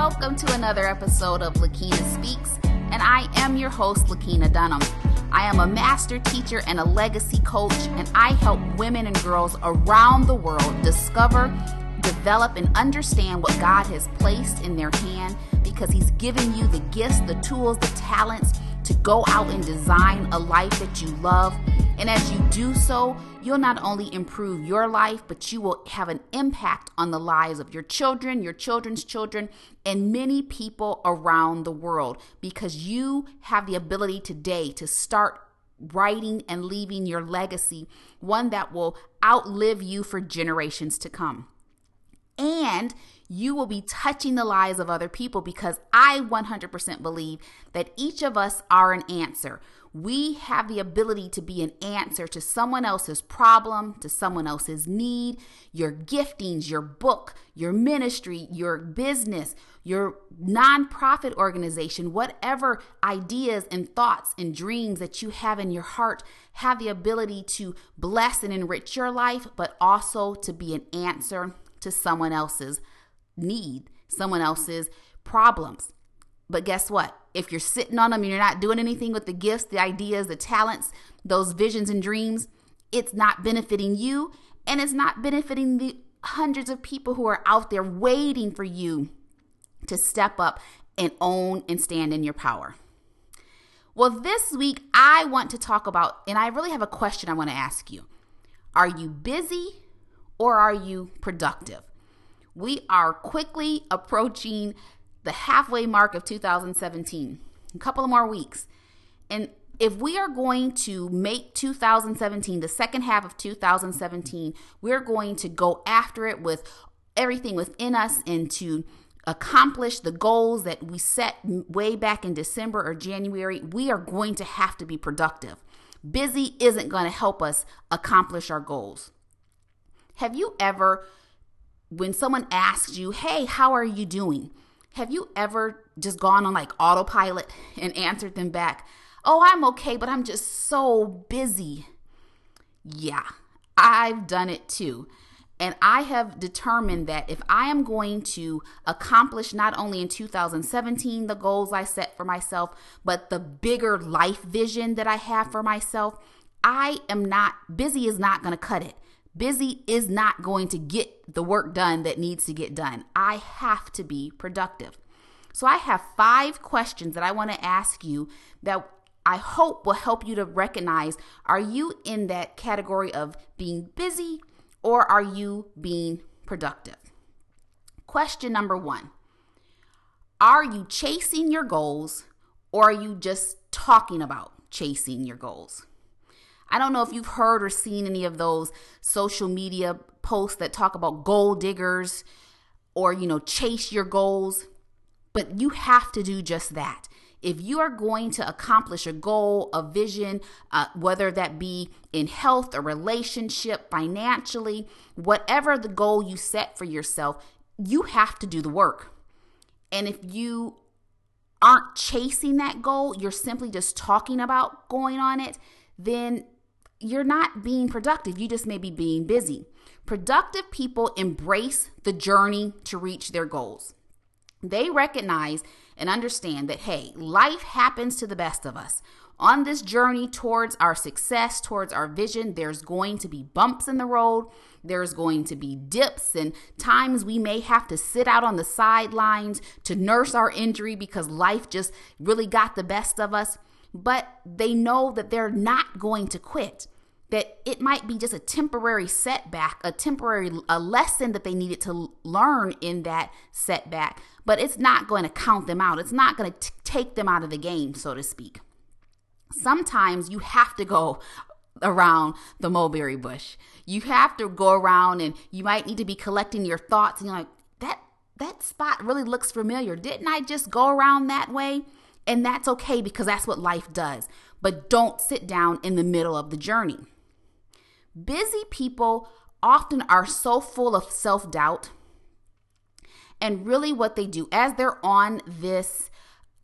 welcome to another episode of Lakina Speaks, and I am your host, Lakina Dunham. I am a master teacher and a legacy coach, and I help women and girls around the world discover, develop, and understand what God has placed in their hand because He's given you the gifts, the tools, the talents to go out and design a life that you love. And as you do so, you'll not only improve your life, but you will have an impact on the lives of your children, your children's children, and many people around the world because you have the ability today to start writing and leaving your legacy, one that will outlive you for generations to come. And you will be touching the lives of other people because I 100% believe that each of us are an answer. We have the ability to be an answer to someone else's problem, to someone else's need, your giftings, your book, your ministry, your business, your nonprofit organization, whatever ideas and thoughts and dreams that you have in your heart have the ability to bless and enrich your life, but also to be an answer to someone else's need, someone else's problems. But guess what? If you're sitting on them and you're not doing anything with the gifts, the ideas, the talents, those visions and dreams, it's not benefiting you and it's not benefiting the hundreds of people who are out there waiting for you to step up and own and stand in your power. Well, this week I want to talk about, and I really have a question I want to ask you. Are you busy or are you productive? We are quickly approaching the halfway mark of 2017, a couple of more weeks. And if we are going to make 2017 the second half of 2017, we're going to go after it with everything within us and to accomplish the goals that we set way back in December or January, we are going to have to be productive. Busy isn't going to help us accomplish our goals. Have you ever when someone asks you, hey, how are you doing? Have you ever just gone on like autopilot and answered them back, oh, I'm okay, but I'm just so busy? Yeah, I've done it too. And I have determined that if I am going to accomplish not only in 2017 the goals I set for myself, but the bigger life vision that I have for myself, I am not busy, is not going to cut it. Busy is not going to get the work done that needs to get done. I have to be productive. So, I have five questions that I want to ask you that I hope will help you to recognize are you in that category of being busy or are you being productive? Question number one Are you chasing your goals or are you just talking about chasing your goals? I don't know if you've heard or seen any of those social media posts that talk about goal diggers or, you know, chase your goals, but you have to do just that. If you are going to accomplish a goal, a vision, uh, whether that be in health, a relationship, financially, whatever the goal you set for yourself, you have to do the work. And if you aren't chasing that goal, you're simply just talking about going on it, then you're not being productive. You just may be being busy. Productive people embrace the journey to reach their goals. They recognize and understand that, hey, life happens to the best of us. On this journey towards our success, towards our vision, there's going to be bumps in the road. There's going to be dips and times we may have to sit out on the sidelines to nurse our injury because life just really got the best of us but they know that they're not going to quit that it might be just a temporary setback, a temporary a lesson that they needed to learn in that setback, but it's not going to count them out. It's not going to take them out of the game, so to speak. Sometimes you have to go around the mulberry bush. You have to go around and you might need to be collecting your thoughts and you're like, that that spot really looks familiar. Didn't I just go around that way? And that's okay because that's what life does. But don't sit down in the middle of the journey. Busy people often are so full of self doubt. And really, what they do as they're on this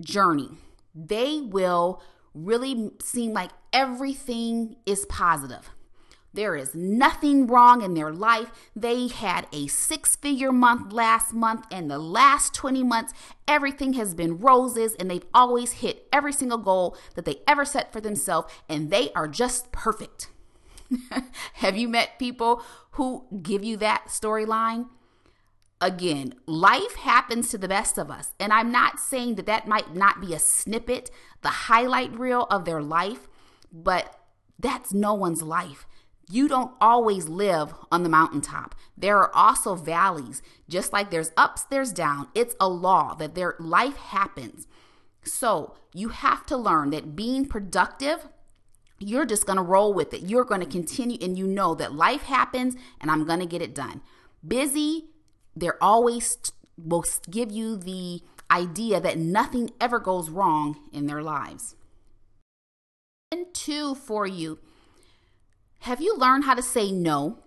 journey, they will really seem like everything is positive. There is nothing wrong in their life. They had a six figure month last month, and the last 20 months, everything has been roses, and they've always hit every single goal that they ever set for themselves, and they are just perfect. Have you met people who give you that storyline? Again, life happens to the best of us. And I'm not saying that that might not be a snippet, the highlight reel of their life, but that's no one's life. You don't always live on the mountaintop. There are also valleys. Just like there's ups, there's down. It's a law that their life happens. So you have to learn that being productive, you're just going to roll with it. You're going to continue, and you know that life happens and I'm going to get it done. Busy, they're always will give you the idea that nothing ever goes wrong in their lives. And two for you have you learned how to say no?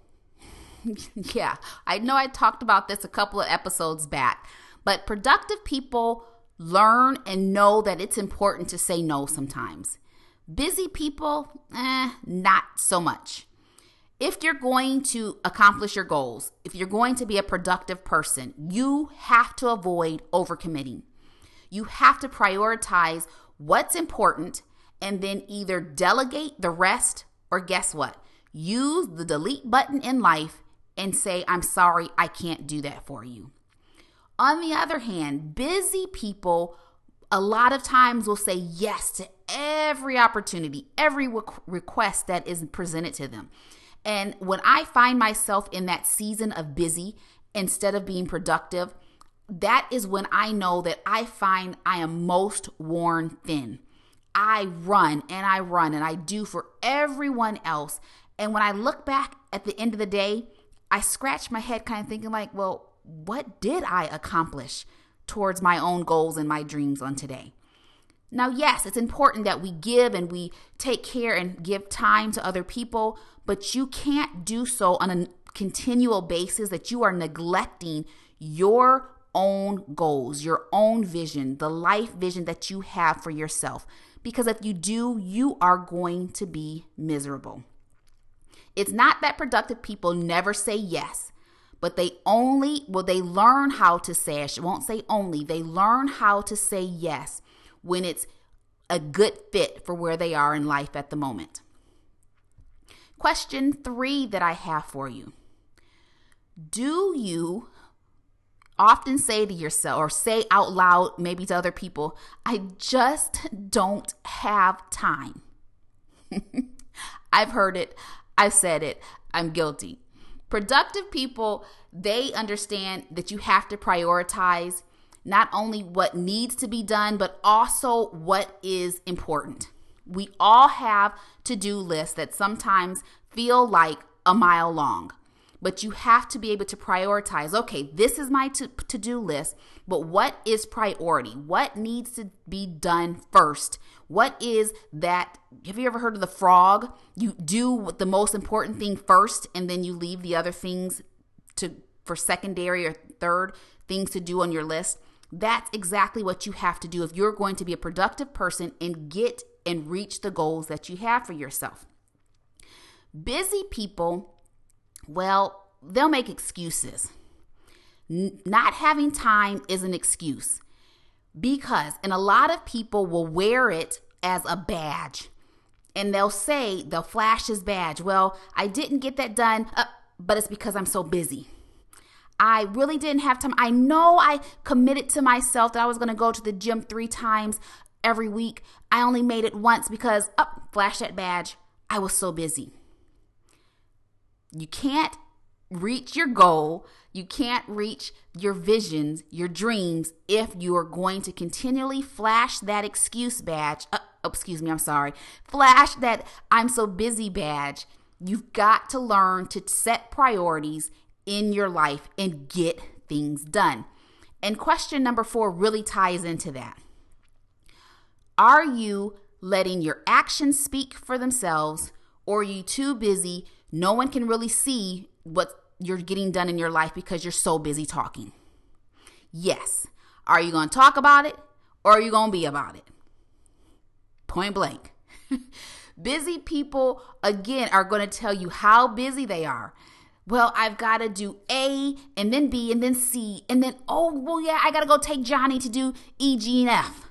yeah, I know I talked about this a couple of episodes back, but productive people learn and know that it's important to say no sometimes. Busy people, eh, not so much. If you're going to accomplish your goals, if you're going to be a productive person, you have to avoid overcommitting. You have to prioritize what's important and then either delegate the rest or guess what? use the delete button in life and say, I'm sorry, I can't do that for you. On the other hand, busy people a lot of times will say yes to every opportunity, every request that is presented to them. And when I find myself in that season of busy instead of being productive, that is when I know that I find I am most worn thin. I run and I run and I do for everyone else. And when I look back at the end of the day, I scratch my head kind of thinking like, well, what did I accomplish towards my own goals and my dreams on today? Now, yes, it's important that we give and we take care and give time to other people, but you can't do so on a continual basis that you are neglecting your own goals, your own vision, the life vision that you have for yourself. Because if you do, you are going to be miserable. It's not that productive people never say yes, but they only, well, they learn how to say, I won't say only, they learn how to say yes when it's a good fit for where they are in life at the moment. Question three that I have for you Do you often say to yourself or say out loud, maybe to other people, I just don't have time? I've heard it. I've said it. I'm guilty. Productive people, they understand that you have to prioritize not only what needs to be done, but also what is important. We all have to do lists that sometimes feel like a mile long, but you have to be able to prioritize okay, this is my to do list, but what is priority? What needs to be done first? What is that? Have you ever heard of the frog? You do the most important thing first, and then you leave the other things to for secondary or third things to do on your list. That's exactly what you have to do if you're going to be a productive person and get and reach the goals that you have for yourself. Busy people, well, they'll make excuses. N- not having time is an excuse because, and a lot of people will wear it as a badge and they'll say, flash his badge. Well, I didn't get that done, uh, but it's because I'm so busy. I really didn't have time. I know I committed to myself that I was going to go to the gym three times every week. I only made it once because, up, oh, flash that badge. I was so busy. You can't reach your goal, you can't reach your visions, your dreams, if you are going to continually flash that excuse badge. Uh, oh, excuse me, I'm sorry. Flash that I'm so busy badge. You've got to learn to set priorities in your life and get things done. And question number four really ties into that. Are you letting your actions speak for themselves, or are you too busy? No one can really see what you're getting done in your life because you're so busy talking. Yes. Are you going to talk about it or are you going to be about it? Point blank. Busy people, again, are going to tell you how busy they are. Well, I've got to do A and then B and then C and then, oh, well, yeah, I got to go take Johnny to do E, G, and F.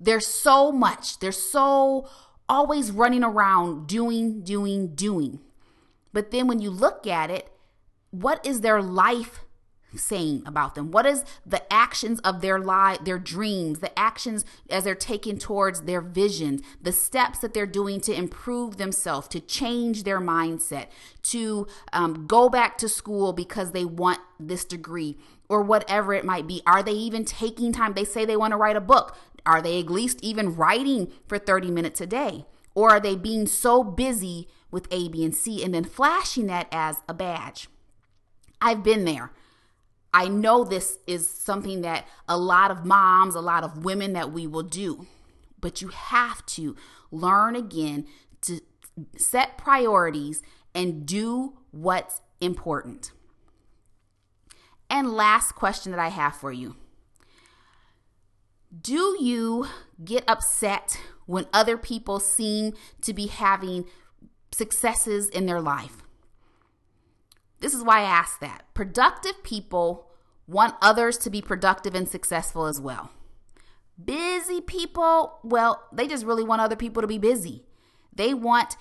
There's so much. They're so always running around doing, doing, doing. But then when you look at it, what is their life saying about them? What is the actions of their life, their dreams, the actions as they're taking towards their visions, the steps that they're doing to improve themselves, to change their mindset, to um, go back to school because they want this degree or whatever it might be? Are they even taking time? They say they want to write a book. Are they at least even writing for 30 minutes a day? Or are they being so busy with A, B, and C and then flashing that as a badge? I've been there. I know this is something that a lot of moms, a lot of women that we will do, but you have to learn again to set priorities and do what's important. And last question that I have for you Do you get upset when other people seem to be having successes in their life? This is why I ask that. Productive people want others to be productive and successful as well. Busy people, well, they just really want other people to be busy. They want,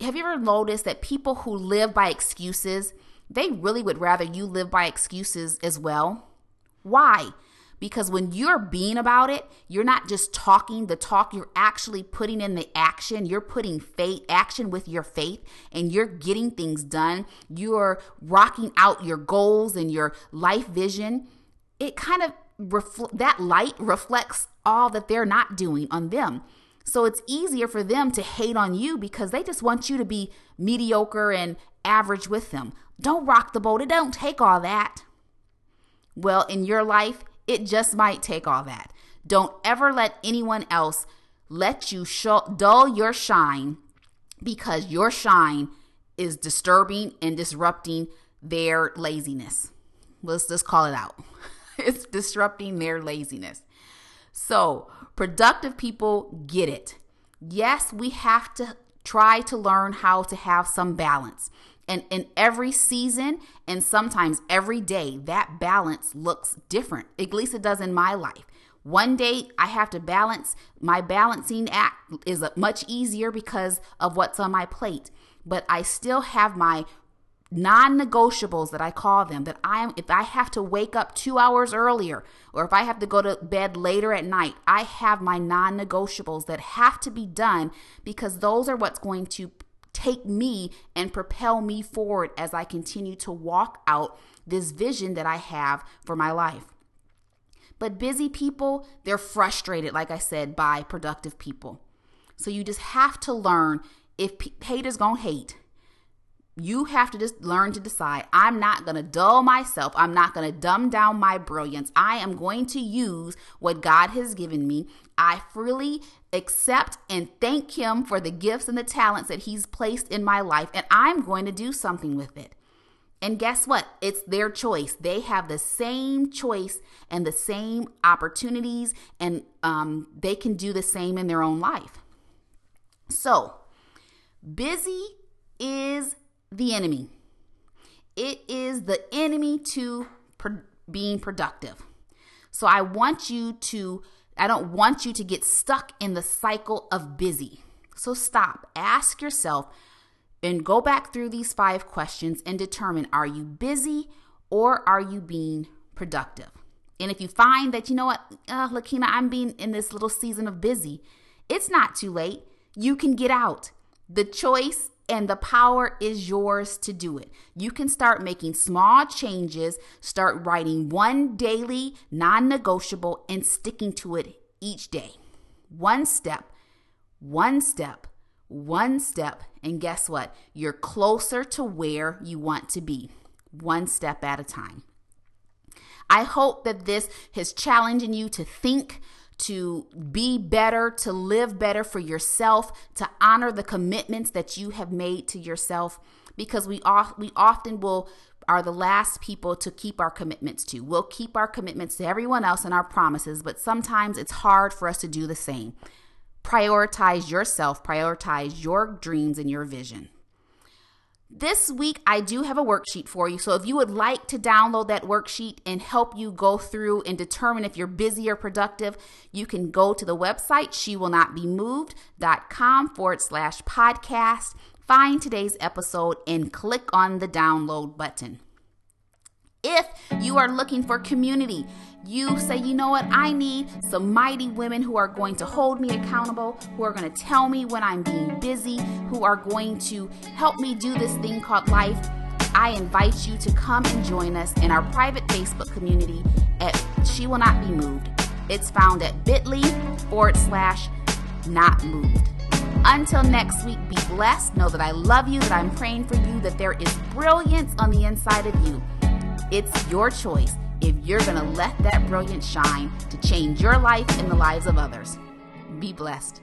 have you ever noticed that people who live by excuses, they really would rather you live by excuses as well? Why? Because when you're being about it, you're not just talking the talk, you're actually putting in the action. You're putting faith, action with your faith, and you're getting things done. You're rocking out your goals and your life vision. It kind of refl- that light reflects all that they're not doing on them. So it's easier for them to hate on you because they just want you to be mediocre and average with them. Don't rock the boat. It don't take all that. Well, in your life, it just might take all that. Don't ever let anyone else let you show, dull your shine because your shine is disturbing and disrupting their laziness. Let's just call it out. it's disrupting their laziness. So, productive people get it. Yes, we have to try to learn how to have some balance. And in every season and sometimes every day, that balance looks different. At least it does in my life. One day I have to balance, my balancing act is much easier because of what's on my plate. But I still have my non-negotiables that I call them that I am if I have to wake up 2 hours earlier or if I have to go to bed later at night I have my non-negotiables that have to be done because those are what's going to take me and propel me forward as I continue to walk out this vision that I have for my life. But busy people, they're frustrated, like I said, by productive people. So you just have to learn if haters gonna hate, you have to just learn to decide I'm not going to dull myself. I'm not going to dumb down my brilliance. I am going to use what God has given me. I freely accept and thank Him for the gifts and the talents that He's placed in my life, and I'm going to do something with it. And guess what? It's their choice. They have the same choice and the same opportunities, and um, they can do the same in their own life. So, busy is the enemy. It is the enemy to pro- being productive. So I want you to, I don't want you to get stuck in the cycle of busy. So stop, ask yourself, and go back through these five questions and determine are you busy or are you being productive? And if you find that, you know what, uh, Lakina, I'm being in this little season of busy, it's not too late. You can get out. The choice and the power is yours to do it. You can start making small changes, start writing one daily non negotiable and sticking to it each day. One step, one step, one step. And guess what? You're closer to where you want to be, one step at a time. I hope that this has challenged you to think, to be better, to live better for yourself, to honor the commitments that you have made to yourself because we off, we often will are the last people to keep our commitments to. We'll keep our commitments to everyone else and our promises, but sometimes it's hard for us to do the same. prioritize yourself, prioritize your dreams and your vision. This week, I do have a worksheet for you. So, if you would like to download that worksheet and help you go through and determine if you're busy or productive, you can go to the website, she will not be moved.com forward slash podcast, find today's episode, and click on the download button. If you are looking for community, you say, you know what, I need some mighty women who are going to hold me accountable, who are going to tell me when I'm being busy, who are going to help me do this thing called life. I invite you to come and join us in our private Facebook community at She Will Not Be Moved. It's found at bit.ly forward slash not moved. Until next week, be blessed. Know that I love you, that I'm praying for you, that there is brilliance on the inside of you. It's your choice if you're going to let that brilliance shine to change your life and the lives of others. Be blessed.